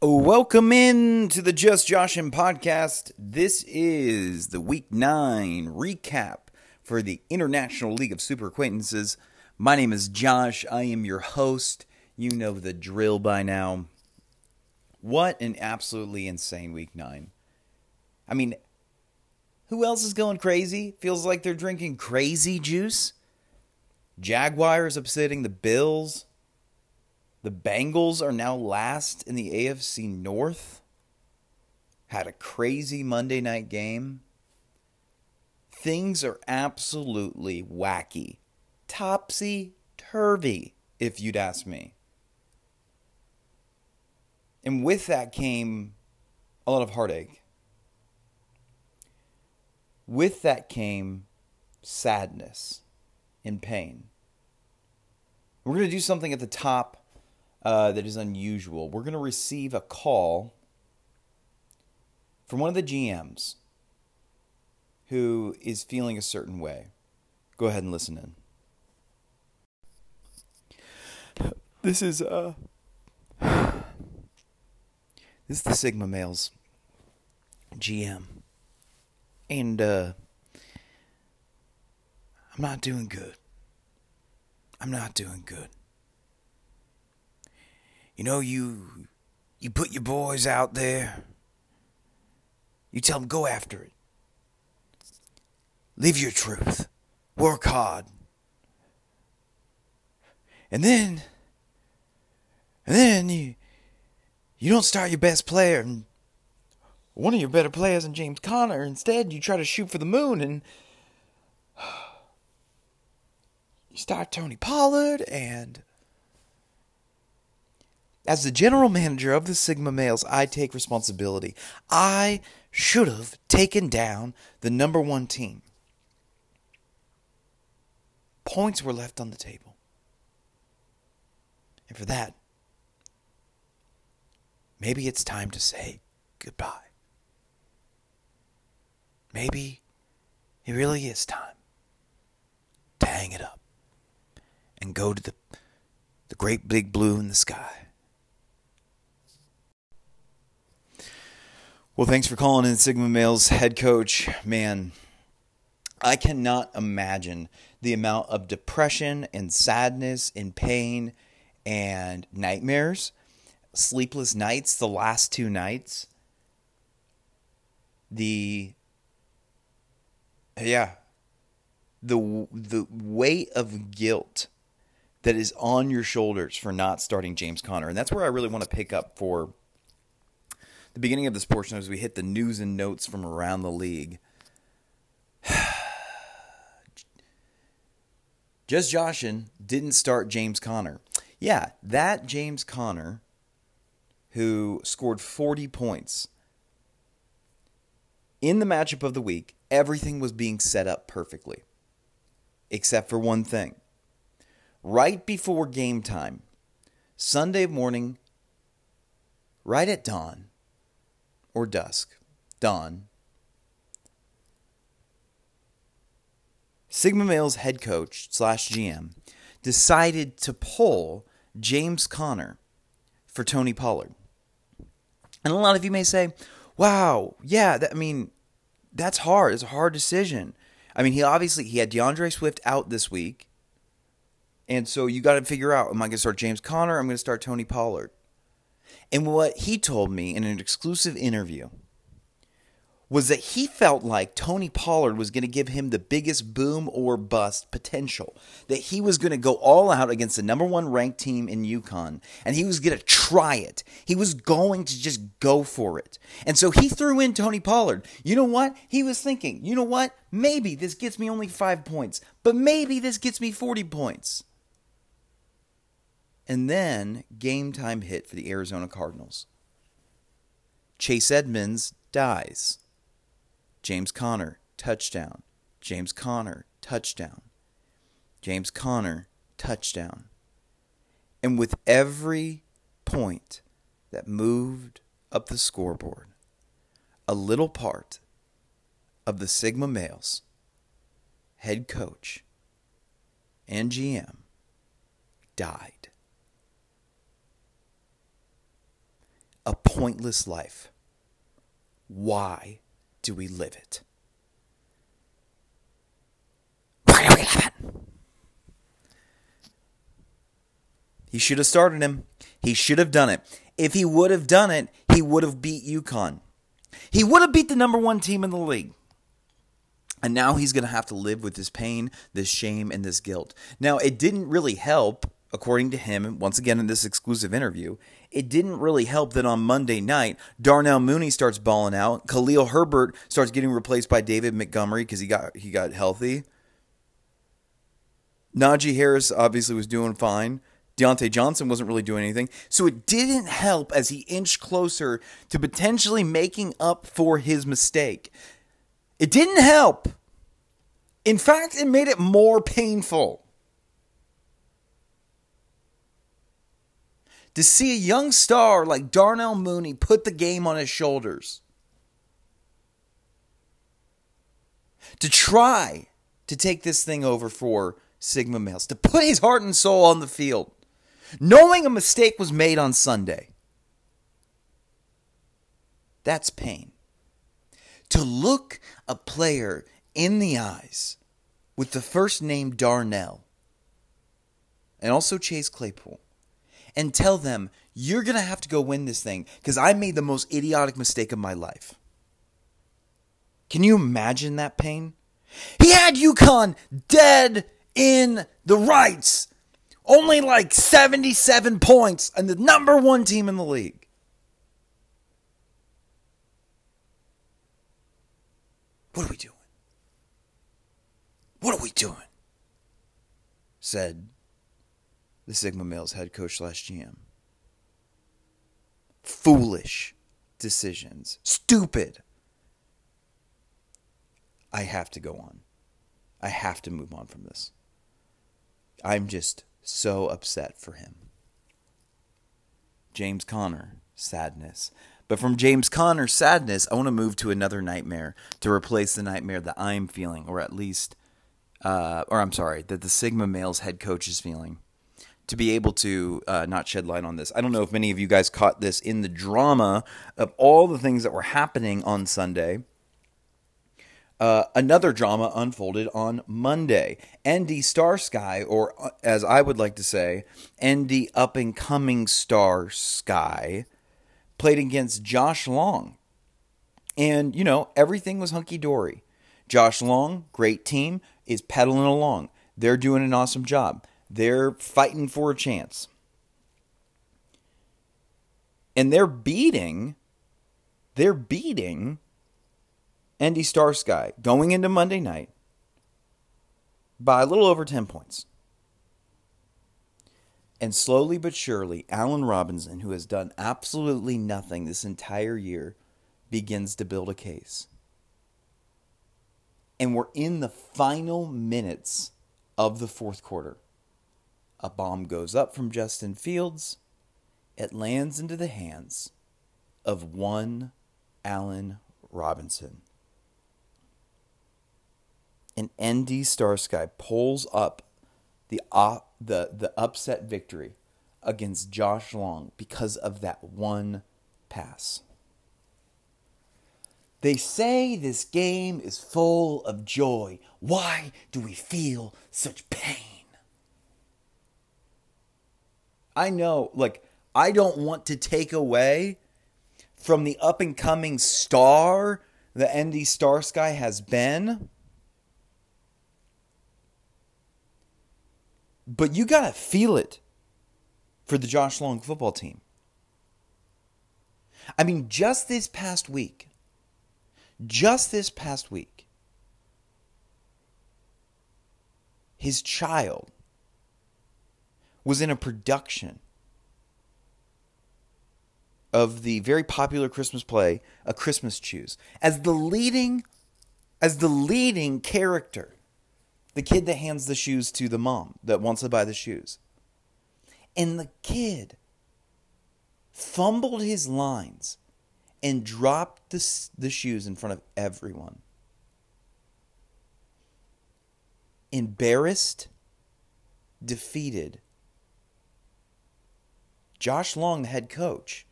Welcome in to the Just Joshin podcast. This is the week nine recap for the International League of Super Acquaintances. My name is Josh. I am your host. You know the drill by now. What an absolutely insane week nine. I mean, who else is going crazy? Feels like they're drinking crazy juice. Jaguars upsetting the Bills. The Bengals are now last in the AFC North. Had a crazy Monday night game. Things are absolutely wacky. Topsy turvy, if you'd ask me. And with that came a lot of heartache. With that came sadness and pain. We're going to do something at the top uh, that is unusual. We're going to receive a call from one of the GMs who is feeling a certain way. Go ahead and listen in. This is uh This is the Sigma Males GM. And uh I'm not doing good. I'm not doing good you know, you you put your boys out there. You tell them go after it. Live your truth. Work hard. And then and then you you don't start your best player and one of your better players in James Conner. Instead, you try to shoot for the moon and you start Tony Pollard and as the general manager of the Sigma Males, I take responsibility. I should have taken down the number one team. Points were left on the table. And for that, maybe it's time to say goodbye. Maybe it really is time to hang it up and go to the, the great big blue in the sky. Well, thanks for calling in Sigma Males head coach. Man, I cannot imagine the amount of depression and sadness and pain and nightmares, sleepless nights, the last two nights. The yeah, the the weight of guilt that is on your shoulders for not starting James Conner. And that's where I really want to pick up for the beginning of this portion as we hit the news and notes from around the league. Just Joshin didn't start James Conner. Yeah, that James Conner who scored 40 points. In the matchup of the week, everything was being set up perfectly. Except for one thing. Right before game time, Sunday morning, right at dawn, or dusk, dawn. Sigma Male's head coach slash GM decided to pull James Conner for Tony Pollard. And a lot of you may say, wow, yeah, that, I mean, that's hard. It's a hard decision. I mean, he obviously he had D'Andre Swift out this week. And so you got to figure out, am I going to start James Conner? I'm going to start Tony Pollard. And what he told me in an exclusive interview was that he felt like Tony Pollard was going to give him the biggest boom or bust potential. That he was going to go all out against the number one ranked team in UConn, and he was going to try it. He was going to just go for it. And so he threw in Tony Pollard. You know what? He was thinking, you know what? Maybe this gets me only five points, but maybe this gets me 40 points. And then game time hit for the Arizona Cardinals. Chase Edmonds dies. James Conner, touchdown. James Conner, touchdown. James Conner, touchdown. And with every point that moved up the scoreboard, a little part, of the Sigma Males, head coach, and GM, died. A pointless life. Why do we live it? Why do we live it? He should have started him. He should have done it. If he would have done it, he would have beat UConn. He would have beat the number one team in the league. And now he's going to have to live with this pain, this shame, and this guilt. Now, it didn't really help, according to him, once again in this exclusive interview, it didn't really help that on Monday night, Darnell Mooney starts balling out. Khalil Herbert starts getting replaced by David Montgomery because he got he got healthy. Najee Harris obviously was doing fine. Diontae Johnson wasn't really doing anything. So it didn't help as he inched closer to potentially making up for his mistake. It didn't help. In fact, it made it more painful. To see a young star like Darnell Mooney put the game on his shoulders. To try to take this thing over for Sigma males, to put his heart and soul on the field knowing a mistake was made on Sunday. That's pain. To look a player in the eyes with the first name Darnell and also Chase Claypool and tell them, you're going to have to go win this thing because I made the most idiotic mistake of my life. Can you imagine that pain? He had UConn dead in the rights only like 77 points and the number one team in the league. What are we doing? What are we doing? Said the Sigma Males head coach slash GM. Foolish decisions. Stupid. I have to go on. I have to move on from this. I'm just so upset for him. James Conner, sadness. But from James Conner's sadness, I want to move to another nightmare to replace the nightmare that I'm feeling, or at least, uh, or I'm sorry, that the Sigma Males head coach is feeling. To be able to uh, not shed light on this. I don't know if many of you guys caught this in the drama of all the things that were happening on Sunday. Uh, another drama unfolded on Monday. ND Star Sky, or uh, as I would like to say, ND Up and Coming Star Sky, played against Josh Long. And, you know, everything was hunky dory. Josh Long, great team, is pedaling along. They're doing an awesome job. They're fighting for a chance. And they're beating, they're beating Andy Star Sky going into Monday night by a little over 10 points. And slowly but surely, Allen Robinson, who has done absolutely nothing this entire year, begins to build a case. And we're in the final minutes of the fourth quarter. A bomb goes up from Justin Fields. It lands into the hands of one Allen Robinson and ND Starsky pulls up the uh, the the upset victory against Josh Long because of that one pass. They say this game is full of joy. Why do we feel such pain? I know, like, I don't want to take away from the up and coming star the ND Starsky has been. But you got to feel it for the Josh Long football team. I mean, just this past week, just this past week, his child was in a production of the very popular Christmas play, A Christmas Shoes, as the leading as the leading character. The kid that hands the shoes to the mom that wants to buy the shoes. And the kid fumbled his lines and dropped the, the shoes in front of everyone. embarrassed, defeated. Josh Long, the head coach,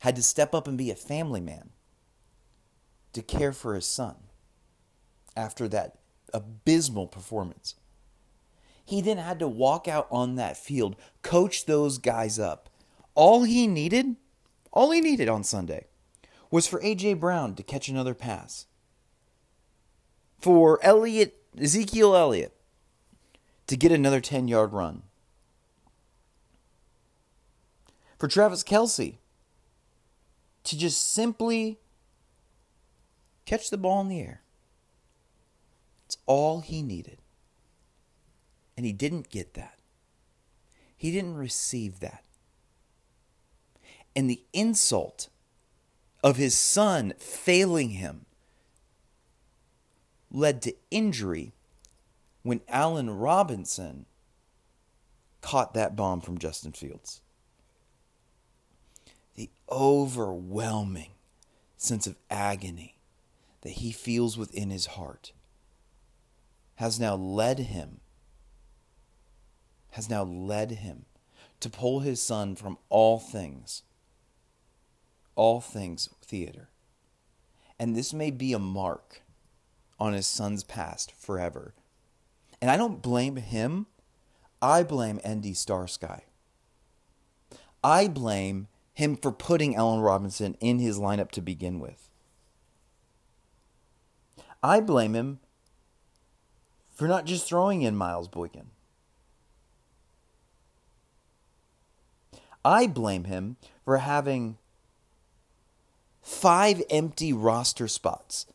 had to step up and be a family man to care for his son after that abysmal performance. He then had to walk out on that field, coach those guys up. All he needed, all he needed on Sunday was for A.J. Brown to catch another pass. For Elliot, Ezekiel Elliott to get another 10 yard run. For Travis Kelce to just simply catch the ball in the air. It's all he needed. And he didn't get that. He didn't receive that. And the insult of his son failing him led to injury when Allen Robinson caught that bomb from Justin Fields. Overwhelming sense of agony that he feels within his heart has now led him has now led him to pull his son from all things all things theater. And this may be a mark on his son's past forever. And i don't blame him. I blame Andy starsky. I blame him for putting allen robinson in his lineup to begin with I blame him for not just throwing in Miles Boykin. I blame him for having five empty roster spots.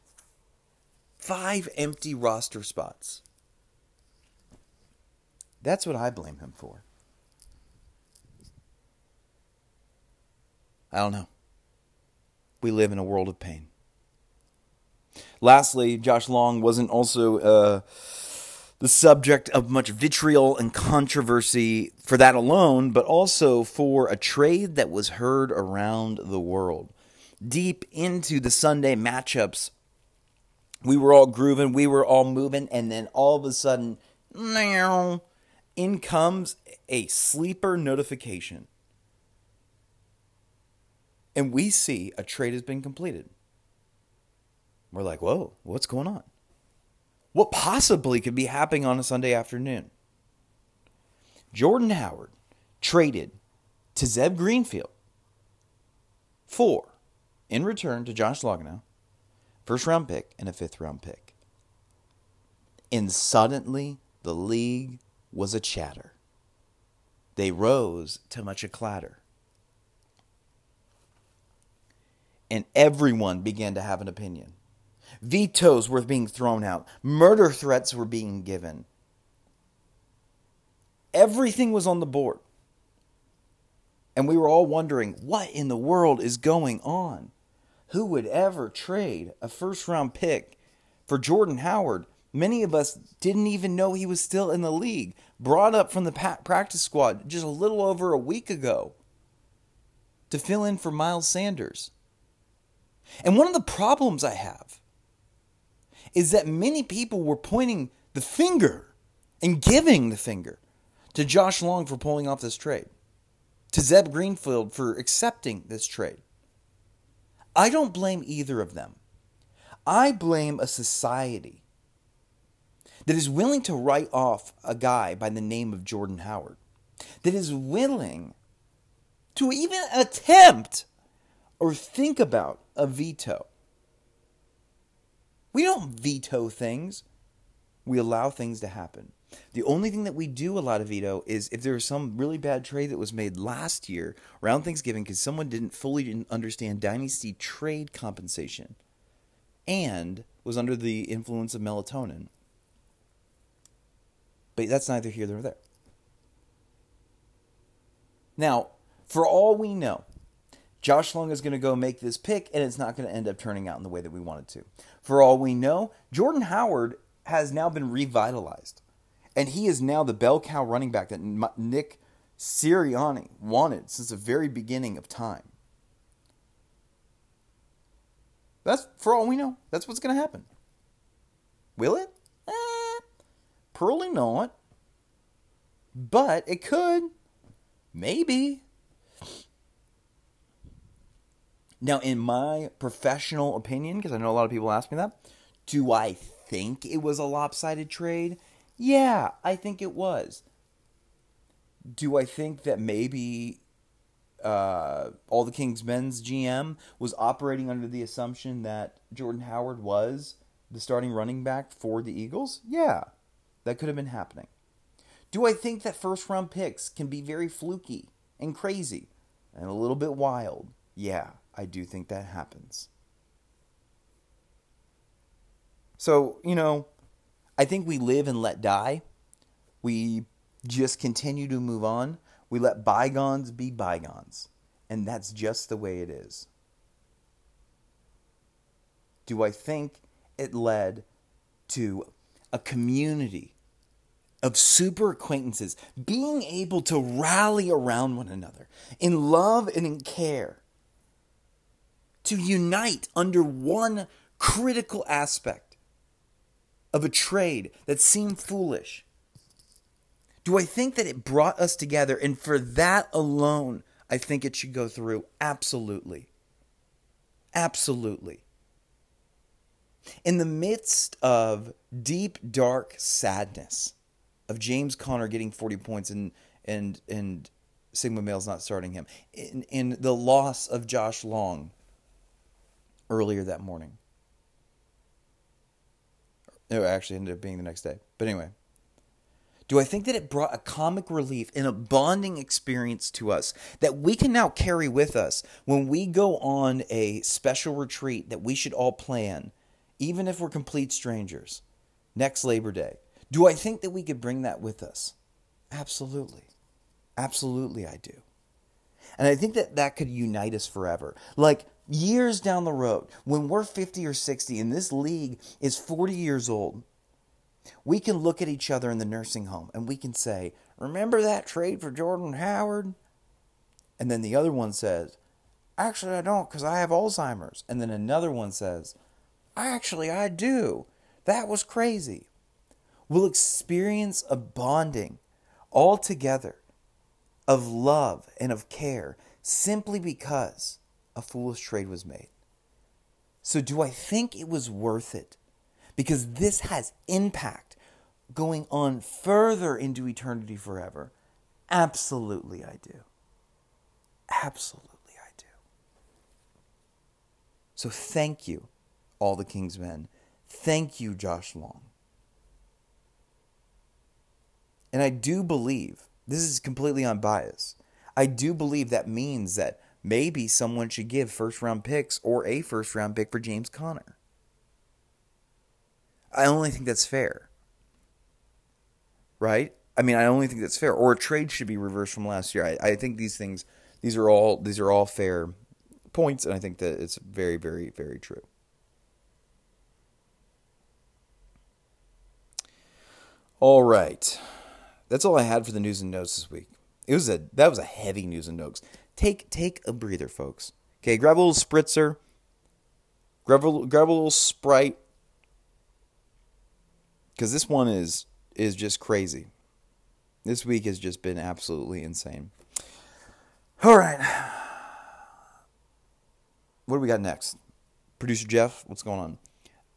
Five empty roster spots. That's what I blame him for. I don't know. We live in a world of pain. Lastly, Josh Long wasn't also uh, the subject of much vitriol and controversy for that alone, but also for a trade that was heard around the world. Deep into the Sunday matchups, we were all grooving, we were all moving, and then all of a sudden, now, in comes a sleeper notification. And we see a trade has been completed. We're like, whoa, what's going on? What possibly could be happening on a Sunday afternoon? Jordan Howard traded to Zeb Greenfield for, in return to Josh Logano, first round pick and a fifth round pick. And suddenly the league was a chatter. They rose to much a clatter. And everyone began to have an opinion. Vetoes were being thrown out. Murder threats were being given. Everything was on the board. And we were all wondering what in the world is going on? Who would ever trade a first round pick for Jordan Howard? Many of us didn't even know he was still in the league. Brought up from the practice squad just a little over a week ago to fill in for Miles Sanders. And one of the problems I have is that many people were pointing the finger and giving the finger to Josh Long for pulling off this trade, to Zeb Greenfield for accepting this trade. I don't blame either of them. I blame a society that is willing to write off a guy by the name of Jordan Howard, that is willing to even attempt or think about a veto we don't veto things. We allow things to happen. The only thing that we do a lot of veto is if there was some really bad trade that was made last year around Thanksgiving because someone didn't fully understand dynasty trade compensation and was under the influence of melatonin. But that's neither here nor there. Now, for all we know, Josh Long is going to go make this pick, and it's not going to end up turning out in the way that we wanted to. For all we know, Jordan Howard has now been revitalized, and he is now the bell cow running back that Nick Sirianni wanted since the very beginning of time. That's for all we know. That's what's going to happen. Will it? Eh, Probably not. But it could. Maybe. Now, in my professional opinion, because I know a lot of people ask me that, do I think it was a lopsided trade? Yeah, I think it was. Do I think that maybe uh, all the Kings men's GM was operating under the assumption that Jordan Howard was the starting running back for the Eagles? Yeah, that could have been happening. Do I think that first round picks can be very fluky and crazy and a little bit wild? Yeah, I do think that happens. So, you know, I think we live and let die. We just continue to move on. We let bygones be bygones. And that's just the way it is. Do I think it led to a community of super acquaintances being able to rally around one another in love and in care, to unite under one critical aspect of a trade that seemed foolish. Do I think that it brought us together? And for that alone, I think it should go through. Absolutely. Absolutely. In the midst of deep, dark sadness, of James Conner getting 40 points and and and Sigma Male's not starting him. In, in the loss of Josh Long earlier that morning. It actually ended up being the next day. But anyway. Do I think that it brought a comic relief and a bonding experience to us that we can now carry with us when we go on a special retreat that we should all plan, even if we're complete strangers, next Labor Day? Do I think that we could bring that with us? Absolutely. Absolutely, I do. And I think that that could unite us forever. Like years down the road, when we're 50 or 60 and this league is 40 years old, we can look at each other in the nursing home and we can say, Remember that trade for Jordan Howard? And then the other one says, Actually, I don't because I have Alzheimer's. And then another one says, Actually, I do. That was crazy We'll experience a bonding all together of love and of care simply because a foolish trade was made. So, do I think it was worth it? Because this has impact going on further into eternity forever. Absolutely, I do. Absolutely, I do. So, thank you, all the King's men. Thank you, Josh Long. And I do believe, this is completely unbiased, I do believe that means that maybe someone should give first round picks or a first round pick for James Conner. I only think that's fair. Right? I mean, I only think that's fair. Or a trade should be reversed from last year. I, I think these things, these are all these are all fair points, and I think that it's very, very, very true. All right that's all I had for the news and notes this week. It was a that was a heavy news and notes. Take take a breather, folks. Okay, grab a little spritzer. Grab a, grab a little sprite. Cause this one is is just crazy. This week has just been absolutely insane. All right. What do we got next? Producer Jeff, what's going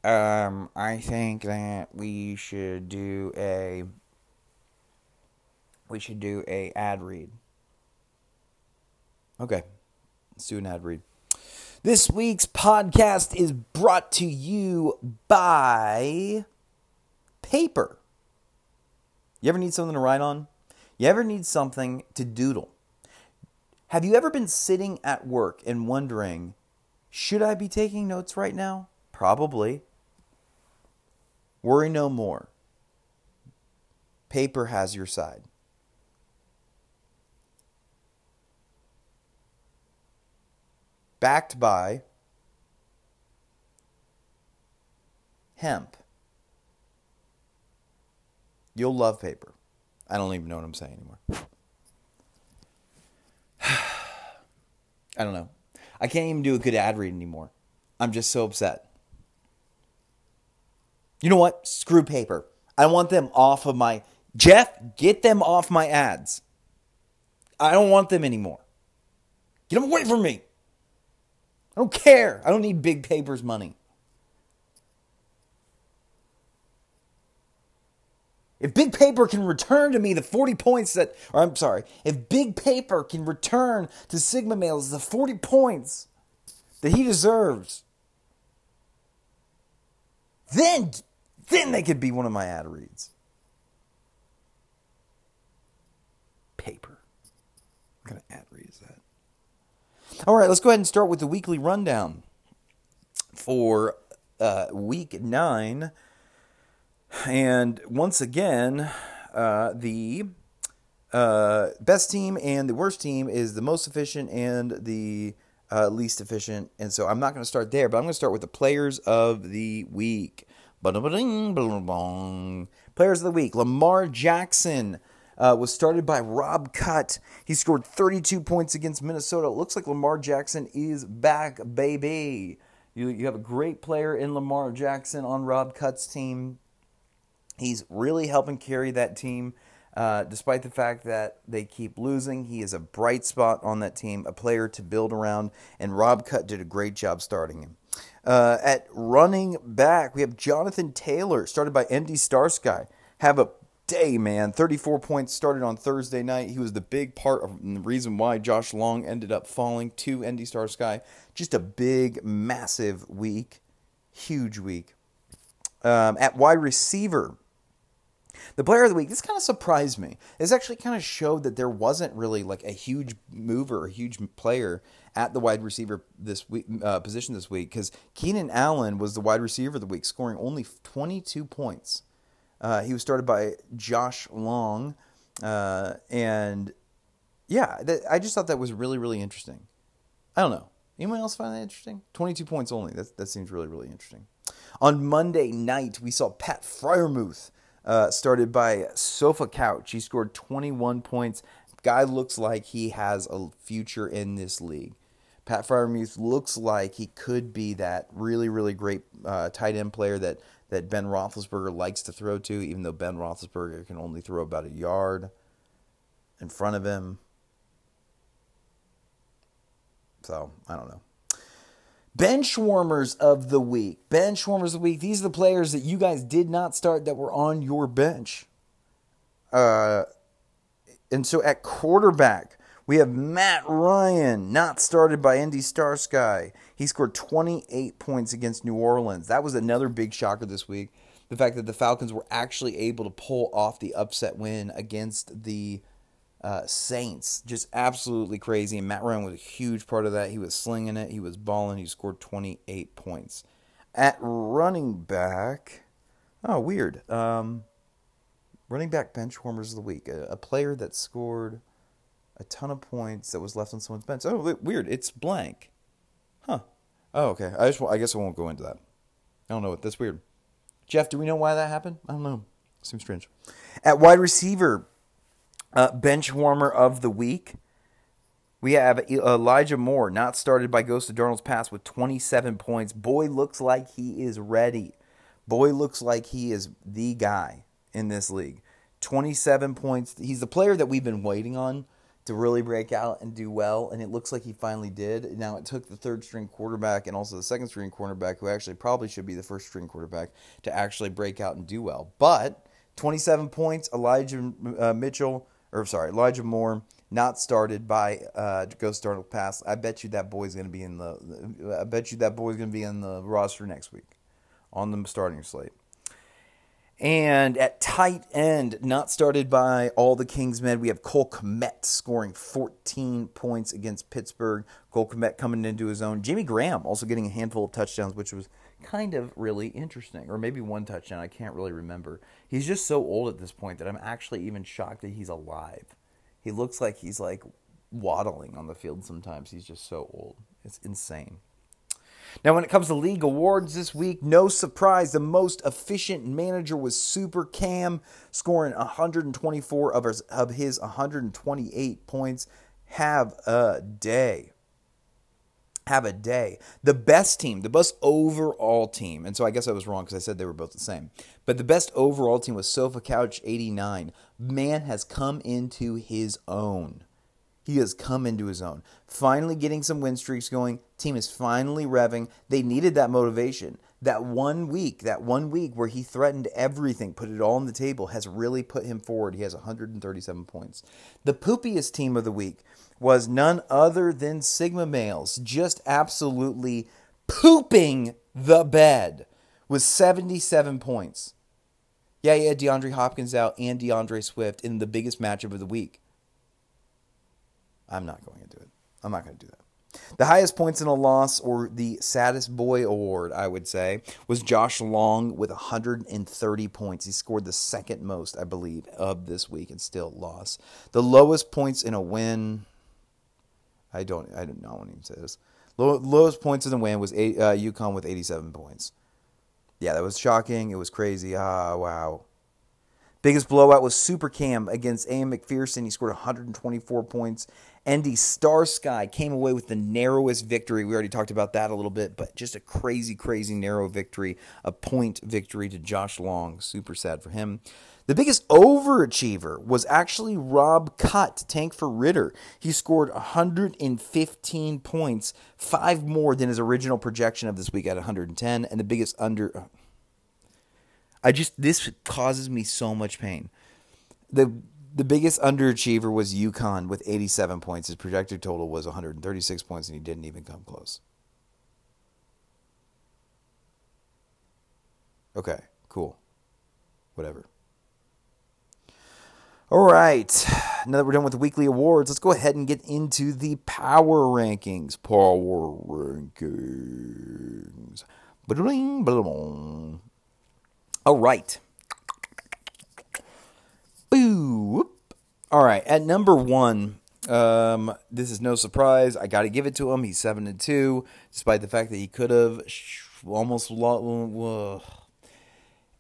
on? Um, I think that we should do a we should do a ad read. Okay, let's do an ad read. This week's podcast is brought to you by paper. You ever need something to write on? You ever need something to doodle? Have you ever been sitting at work and wondering, should I be taking notes right now? Probably. Worry no more. Paper has your side. Backed by hemp. You'll love paper. I don't even know what I'm saying anymore. I don't know. I can't even do a good ad read anymore. I'm just so upset. You know what? Screw paper. I want them off of my Jeff, get them off my ads. I don't want them anymore. Get them away from me. I don't care. I don't need big papers money. If Big Paper can return to me the 40 points that, or I'm sorry, if Big Paper can return to Sigma Males the 40 points that he deserves, then, then they could be one of my ad reads. Paper. What kind of ad read is that? All right, let's go ahead and start with the weekly rundown for uh, week nine. And once again, uh, the uh, best team and the worst team is the most efficient and the uh, least efficient. And so I'm not going to start there, but I'm going to start with the players of the week. Players of the week Lamar Jackson. Uh, was started by Rob Cutt. He scored 32 points against Minnesota. It looks like Lamar Jackson is back, baby. You, you have a great player in Lamar Jackson on Rob Cutt's team. He's really helping carry that team. Uh, despite the fact that they keep losing, he is a bright spot on that team, a player to build around, and Rob Cutt did a great job starting him. Uh, at running back, we have Jonathan Taylor, started by Andy Starsky. Have a day, man. 34 points started on Thursday night. He was the big part of the reason why Josh Long ended up falling to ND Starsky. Just a big, massive week. Huge week. Um, at wide receiver, the player of the week, this kind of surprised me. This actually kind of showed that there wasn't really like a huge mover, a huge player at the wide receiver this week uh, position this week because Keenan Allen was the wide receiver of the week, scoring only 22 points. Uh, he was started by Josh Long, uh, and yeah, th- I just thought that was really really interesting. I don't know. Anyone else find that interesting? 22 points only. That that seems really really interesting. On Monday night, we saw Pat Freiermuth uh, started by Sofa Couch. He scored 21 points. Guy looks like he has a future in this league. Pat Freiermuth looks like he could be that really, really great uh, tight end player that, that Ben Roethlisberger likes to throw to, even though Ben Roethlisberger can only throw about a yard in front of him. So, I don't know. Bench warmers of the week. Bench warmers of the week. These are the players that you guys did not start that were on your bench. Uh, and so at quarterback, we have Matt Ryan, not started by Indy Starsky. He scored 28 points against New Orleans. That was another big shocker this week. The fact that the Falcons were actually able to pull off the upset win against the uh, Saints. Just absolutely crazy. And Matt Ryan was a huge part of that. He was slinging it, he was balling, he scored 28 points. At running back, oh, weird. Um, running back bench warmers of the week. A, a, player that scored a ton of points that was left on someone's bench. Oh, weird. It's blank. Huh. Oh, okay. I just I guess I won't go into that. I don't know. What that's weird. Jeff, do we know why that happened? I don't know. Seems strange. At wide receiver, uh, bench warmer of the week. We have Elijah Moore, not started by Ghost of Darnold's Pass with 27 points. Boy looks like he is ready. Boy looks like he is the guy in this league. 27 points. He's the player that we've been waiting on to really break out and do well, and it looks like he finally did. Now it took the third string quarterback and also the second string quarterback, who actually probably should be the first string quarterback, to actually break out and do well. But 27 points, Elijah uh, Mitchell or sorry, Elijah Moore, not started by uh, Ghost Darnold Pass. I bet you that boy's going to be in the. I bet you that boy's going to be in the roster next week, on the starting slate. And at tight end, not started by all the Kingsmen, we have Cole Kmet scoring 14 points against Pittsburgh. Cole Kmet coming into his own. Jimmy Graham also getting a handful of touchdowns, which was kind of really interesting. Or maybe one touchdown, I can't really remember. He's just so old at this point that I'm actually even shocked that he's alive. He looks like he's like waddling on the field sometimes. He's just so old. It's insane. Now, when it comes to league awards this week, no surprise, the most efficient manager was Super Cam, scoring 124 of his, of his 128 points. Have a day. have a day. The best team, the best overall team, and so I guess I was wrong because I said they were both the same. But the best overall team was Sofa Couch 89. Man has come into his own. He has come into his own. Finally getting some win streaks going. Team is finally revving. They needed that motivation. That one week, that one week where he threatened everything, put it all on the table, has really put him forward. He has 137 points. The poopiest team of the week was none other than Sigma Males, just absolutely pooping the bed with 77 points. Yeah, yeah, DeAndre Hopkins out and D'Andre Swift in the biggest matchup of the week. I'm not going to do it. I'm not going to do that. The highest points in a loss, or the saddest boy award, I would say, was Josh Long with 130 points. He scored the second most, I believe, of this week and still lost. The lowest points in a win. I don't. I don't know what even say this. Low, lowest points in the win was eight, uh, UConn with 87 points. Yeah, that was shocking. It was crazy. Ah, wow. Biggest blowout was Super Cam against A.M. McPherson. He scored 124 points. ND Star Sky came away with the narrowest victory. We already talked about that a little bit, but just a crazy, crazy narrow victory. A point victory to Josh Long. Super sad for him. The biggest overachiever was actually Rob Cutt, tank for Ritter. He scored 115 points, five more than his original projection of this week at 110, and the biggest under uh, I just this causes me so much pain. The the biggest underachiever was UConn with 87 points. His projected total was 136 points, and he didn't even come close. Okay, cool. Whatever. All right. Now that we're done with the weekly awards, let's go ahead and get into the power rankings. Power rankings. All right. Boo. All right. At number one, um, this is no surprise. I got to give it to him. He's seven and two, despite the fact that he could have almost. Uh,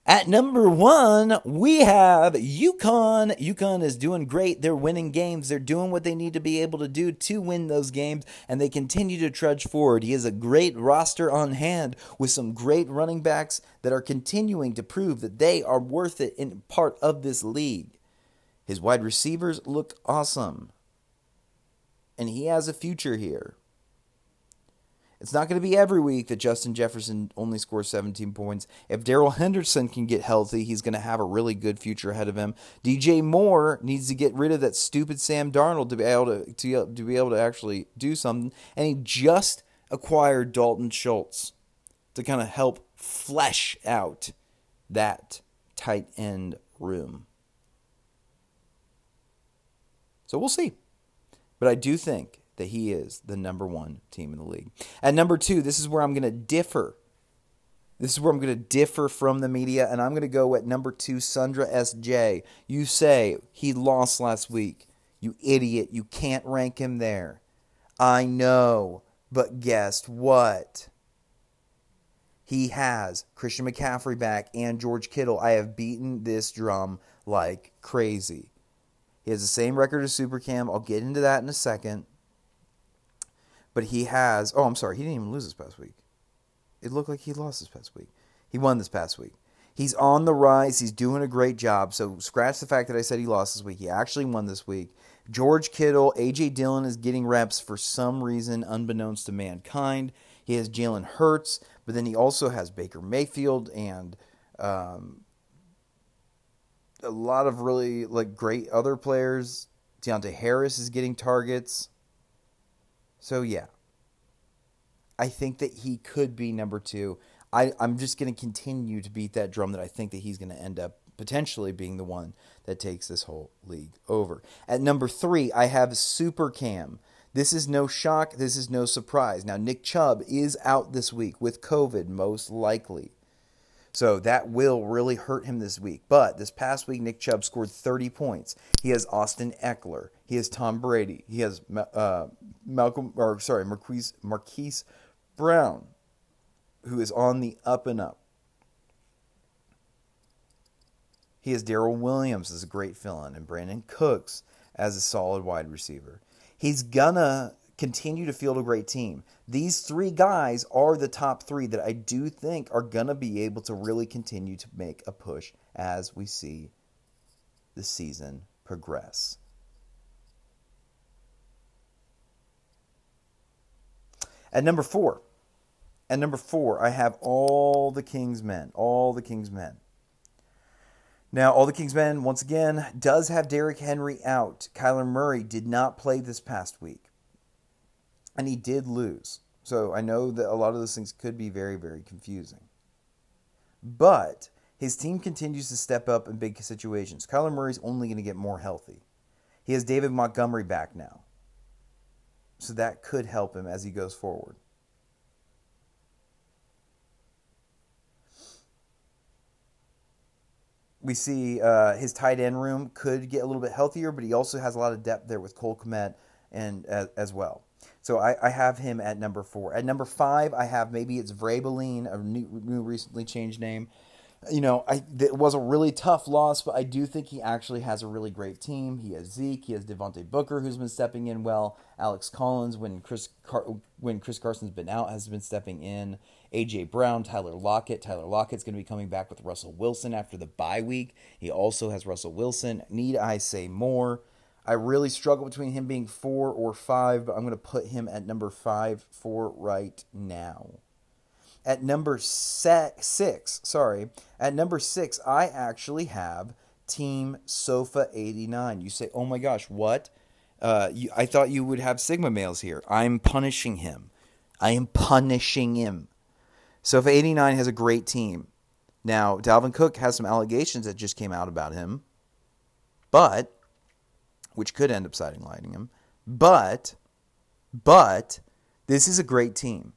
at number one, we have UConn. UConn is doing great. They're winning games. They're doing what they need to be able to do to win those games, and they continue to trudge forward. He has a great roster on hand with some great running backs that are continuing to prove that they are worth it in part of this league. His wide receivers look awesome, and he has a future here. It's not going to be every week that Justin Jefferson only scores 17 points. If Darrell Henderson can get healthy, he's going to have a really good future ahead of him. DJ Moore needs to get rid of that stupid Sam Darnold to be able to, to, to be able to actually do something. And he just acquired Dalton Schultz to kind of help flesh out that tight end room. So we'll see. But I do think that he is the number one team in the league. At number two, this is where I'm going to differ. This is where I'm going to differ from the media, and I'm going to go at number two, Sundra S.J. You say he lost last week. You idiot. You can't rank him there. I know, but guess what? He has Christian McCaffrey back and George Kittle. I have beaten this drum like crazy. He has the same record as Super Cam. I'll get into that in a second. But he has. Oh, I'm sorry. He didn't even lose this past week. It looked like he lost this past week. He won this past week. He's on the rise. He's doing a great job. So scratch the fact that I said he lost this week. He actually won this week. George Kittle, AJ Dillon is getting reps for some reason unbeknownst to mankind. He has Jalen Hurts, but then he also has Baker Mayfield and um, a lot of really like great other players. Deonte Harris is getting targets. So yeah, I think that he could be number two. I, I'm just to continue to beat that drum that I think that he's to end up potentially being the one that takes this whole league over. At number three, I have Super Cam. This is no shock. This is no surprise. Now, Nick Chubb is out this week with COVID, most likely. So that will really hurt him this week. But this past week, Nick Chubb scored 30 points. He has Austin Ekeler. He has Tom Brady. He has uh, Malcolm, or sorry, Marquise, Marquise Brown, who is on the up and up. He has Darrel Williams as a great fill-in and Brandin Cooks as a solid wide receiver. He's gonna continue to field a great team. These three guys are the top three that I do think are going to be able to really continue to make a push as we see the season progress. At number four, at number four, I have all the King's men. All the King's men. Now, all the King's men, once again, does have Derrick Henry out. Kyler Murray did not play this past week. And he did lose. So I know that a lot of those things could be very, very confusing. But his team continues to step up in big situations. Kyler Murray's only going to get more healthy. He has David Montgomery back now. So that could help him as he goes forward. We see uh, his tight end room could get a little bit healthier, but he also has a lot of depth there with Cole Kmet and uh, as well. So I, I, have him at number four. At number five, I have maybe it's Vrabelin, a new, new recently changed name you know, I it was a really tough loss, but I do think he actually has a really great team. He has Zeke, he has Devontae Booker, who's been stepping in well. Alex Collins, when Chris Car- when Chris Carson's been out, has been stepping in. AJ Brown, Tyler Lockett. Tyler Lockett's going to be coming back with Russell Wilson after the bye week. He also has Russell Wilson. Need I say more? I really struggle between him being four or five, but I'm going to put him at number five for right now. At number six, sorry, at number six, I actually have Team Sofa 89. You say, oh my gosh, what? Uh, you, I thought you would have Sigma males here. I'm punishing him. I am punishing him. Sofa 89 has a great team. Now, Dalvin Cook has some allegations that just came out about him, but, which could end up siding, sidelining him. But, but, this is a great team.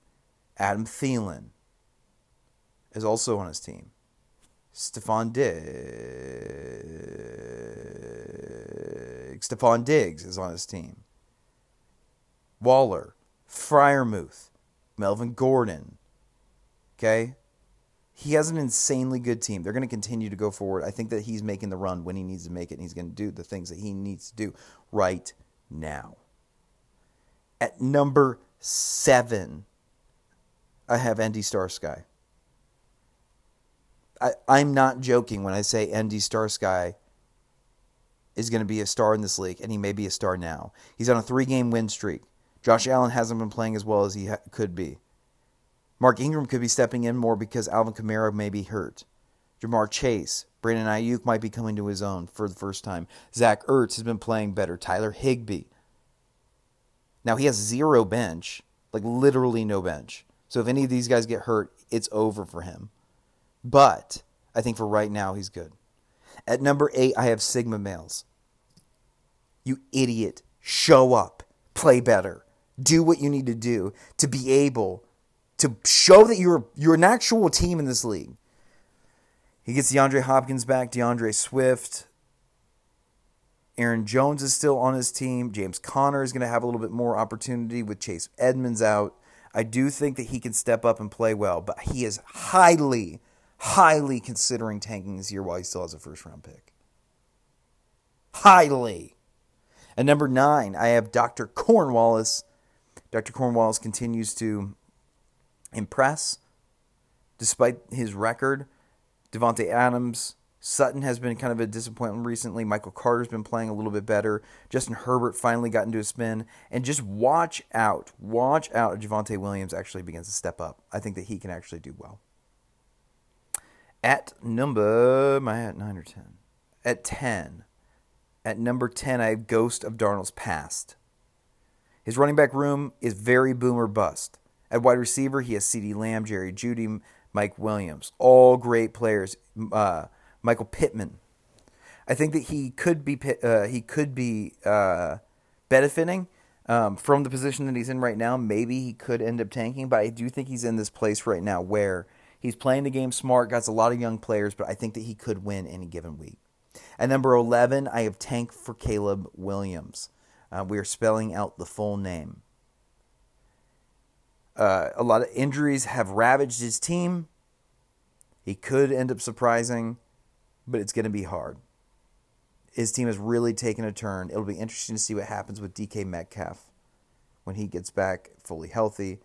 Adam Thielen, is also on his team. Stefon Diggs. Stefon Diggs is on his team. Waller, Freiermuth, Melvin Gordon. Okay? He has an insanely good team. They're going to continue to go forward. I think that he's making the run when he needs to make it, and he's going to do the things that he needs to do right now. At number seven, I have Andy Starsky. I, I'm not joking when I say Andy Starsky is going to be a star in this league, and he may be a star now. He's on a three game win streak. Josh Allen hasn't been playing as well as he ha- could be. Mark Ingram could be stepping in more because Alvin Kamara may be hurt. Ja'Marr Chase, Brandon Aiyuk might be coming to his own for the first time. Zach Ertz has been playing better. Tyler Higbee. Now he has zero bench, like literally no bench. So if any of these guys get hurt, it's over for him. But I think for right now, he's good. At number eight, I have Sigma males. You idiot. Show up. Play better. Do what you need to do to be able to show that you're you're an actual team in this league. He gets DeAndre Hopkins back, D'Andre Swift. Aaron Jones is still on his team. James Conner is going to have a little bit more opportunity with Chase Edmonds out. I do think that he can step up and play well, but he is highly highly considering tanking this year while he still has a first round pick. Highly. At number nine, I have Dr. Cornwallis. Dr. Cornwallis continues to impress despite his record. Davante Adams, Sutton has been kind of a disappointment recently. Michael Carter's been playing a little bit better. Justin Herbert finally got into a spin. And just watch out. Watch out if Javonte Williams actually begins to step up. I think that he can actually do well. At number, am I at 9 or 10? At 10. At number 10, I have Ghost of Darnold's Past. His running back room is very boomer bust. At wide receiver, he has CeeDee Lamb, Jerry Jeudy, Mike Williams. All great players. Uh, Michael Pittman. I think that he could be uh, he could be uh, benefiting um, from the position that he's in right now. Maybe he could end up tanking, but I do think he's in this place right now where He's playing the game smart, got a lot of young players, but I think that he could win any given week. At number 11, I have Tank for Caleb Williams. Uh, we are spelling out the full name. Uh, a lot of injuries have ravaged his team. He could end up surprising, but it's going to be hard. His team has really taken a turn. It'll be interesting to see what happens with DK Metcalf. when he gets back fully healthy,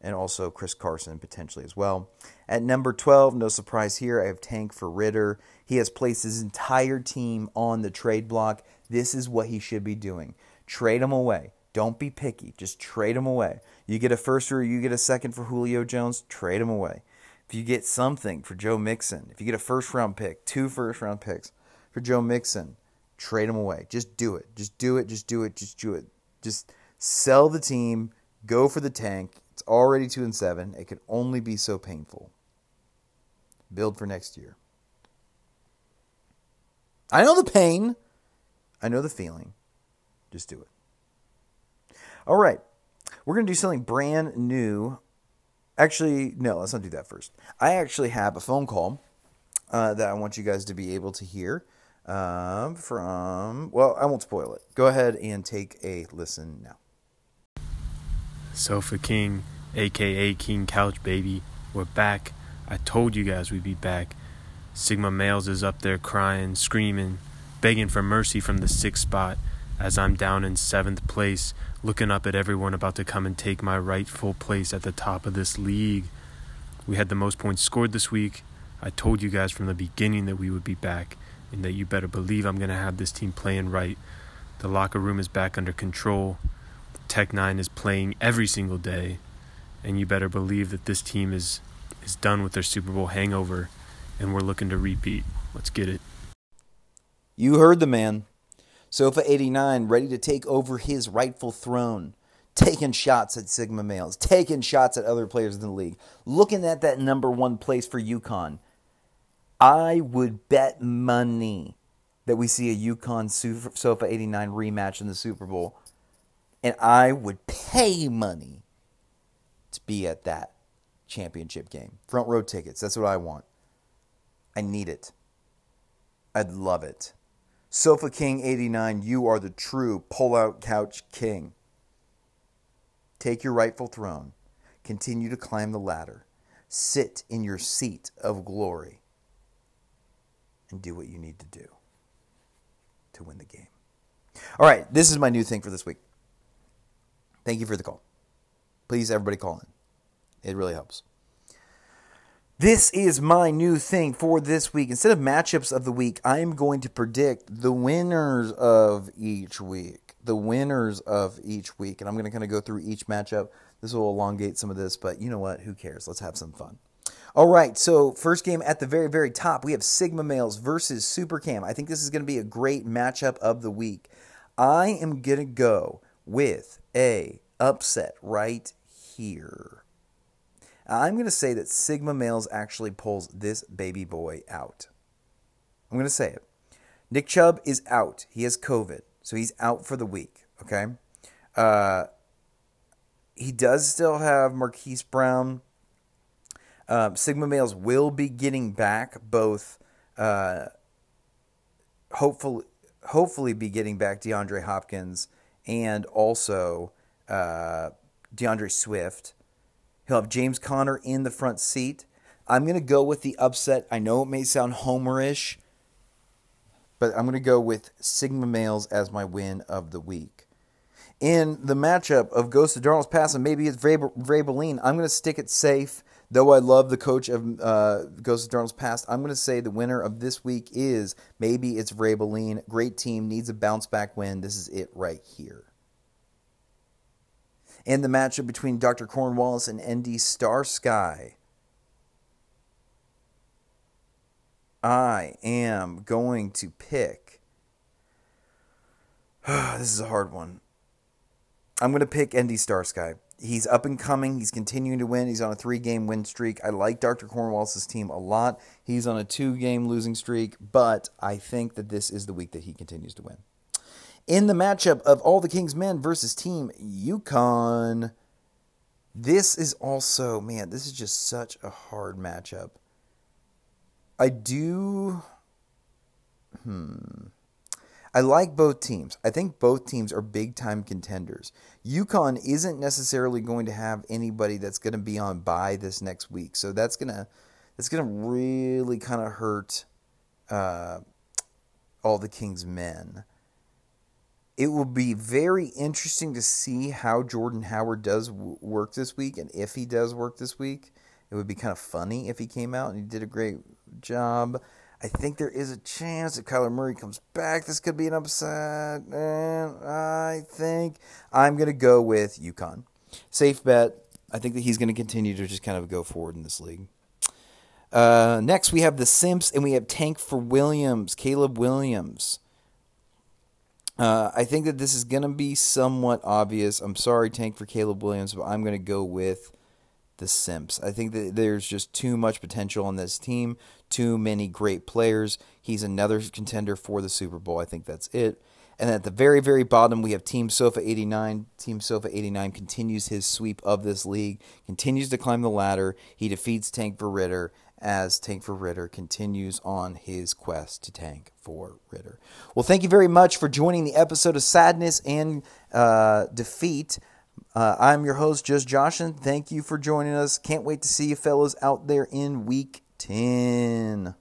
and also Chris Carson potentially as well. At number 12, no surprise here, I have Tank for Ritter. He has placed his entire team on the trade block. This is what he should be doing. Trade him away. Don't be picky. Just trade them away. You get a first or you get a second for Julio Jones, trade them away. If you get something for Joe Mixon, if you get a first round pick, two first round picks for Joe Mixon, trade them away. Just do it. Just do it. Just do it. Just do it. Just sell the team. Go for the tank. It's already two and seven. It could only be so painful. Build for next year. I know the pain. I know the feeling. Just do it. All right. We're going to do something brand new. Actually, no, let's not do that first. I actually have a phone call uh, that I want you guys to be able to hear um, from, well, I won't spoil it. Go ahead and take a listen now. Sofa King, aka King Couch Baby, we're back. I told you guys we'd be back. Sigma Males is up there crying, screaming, begging for mercy from the sixth spot as I'm down in seventh place, looking up at everyone about to come and take my rightful place at the top of this league. We had the most points scored this week. I told you guys from the beginning that we would be back and that you better believe I'm going to have this team playing right. The locker room is back under control. Tech 9 is playing every single day. And you better believe that this team is, is done with their Super Bowl hangover and we're looking to repeat. Let's get it. You heard the man. Sofa 89 ready to take over his rightful throne, taking shots at Sigma males, taking shots at other players in the league, looking at that number one place for UConn. I would bet money that we see a UConn Sofa 89 rematch in the Super Bowl, and I would pay money to be at that championship game. Front row tickets, that's what I want. I need it. I'd love it. Sofa King 89, you are the true pull out couch king. Take your rightful throne. Continue to climb the ladder. Sit in your seat of glory. And do what you need to do to win the game. All right, this is my new thing for this week. Thank you for the call. Please, everybody call in. It really helps. This is my new thing for this week. Instead of matchups of the week, I am going to predict the winners of each week. The winners of each week. And I'm going to kind of go through each matchup. This will elongate some of this, but you know what? Who cares? Let's have some fun. All right, so first game at the very, very top, we have Sigma Males versus Super Cam. I think this is going to be a great matchup of the week. I am going to go with a upset right here. I'm going to say that Sigma Males actually pulls this baby boy out. I'm going to say it. Nick Chubb is out. He has COVID, so he's out for the week. Okay. Uh, he does still have Marquise Brown. Um, Sigma Males will be getting back both. Uh, hopefully, hopefully, be getting back DeAndre Hopkins and also uh, D'Andre Swift. He'll have James Conner in the front seat. I'm going to go with the upset. I know it may sound homerish, but I'm going to go with Sigma Males as my win of the week. In the matchup of Ghost of Darnold's Past, and maybe it's Vrabelin, I'm going to stick it safe. Though I love the coach of uh, Ghost of Darnold's Past, I'm going to say the winner of this week is maybe it's Vrabelin. Great team, needs a bounce back win. This is it right here and the matchup between Dr. Cornwallis and ND Star Sky. I am going to pick. this is a hard one. I'm going to pick ND Star Sky. He's up and coming. He's continuing to win. He's on a three game win streak. I like Dr. Cornwallis' team a lot. He's on a two game losing streak, but I think that this is the week that he continues to win in the matchup of all the King's men versus Team UConn. This is also, man, this is just such a hard matchup. I do. Hmm. I like both teams. I think both teams are big time contenders. UConn isn't necessarily going to have anybody that's going to be on bye this next week, so that's gonna that's gonna really kind of hurt uh, all the King's men. It will be very interesting to see how Jordan Howard does w- work this week, and if he does work this week. It would be kind of funny if he came out and he did a great job. I think there is a chance that Kyler Murray comes back. This could be an upset. And I think I'm going to go with UConn. Safe bet. I think that he's going to continue to just kind of go forward in this league. Uh, next, we have the Simps and we have Tank for Williams, Caleb Williams. Uh, I think that this is going to be somewhat obvious. I'm sorry, Tank for Caleb Williams, but I'm going to go with the Simps. I think that there's just too much potential on this team, too many great players. He's another contender for the Super Bowl. I think that's it. And at the very, very bottom, we have Team Sofa 89. Team Sofa 89 continues his sweep of this league, continues to climb the ladder. He defeats Tank for Ritter as Tank for Ritter continues on his quest to tank for Ritter. Well, thank you very much for joining the episode of Sadness and uh, Defeat. Uh, I'm your host, Just Josh, and thank you for joining us. Can't wait to see you fellows out there in week 10.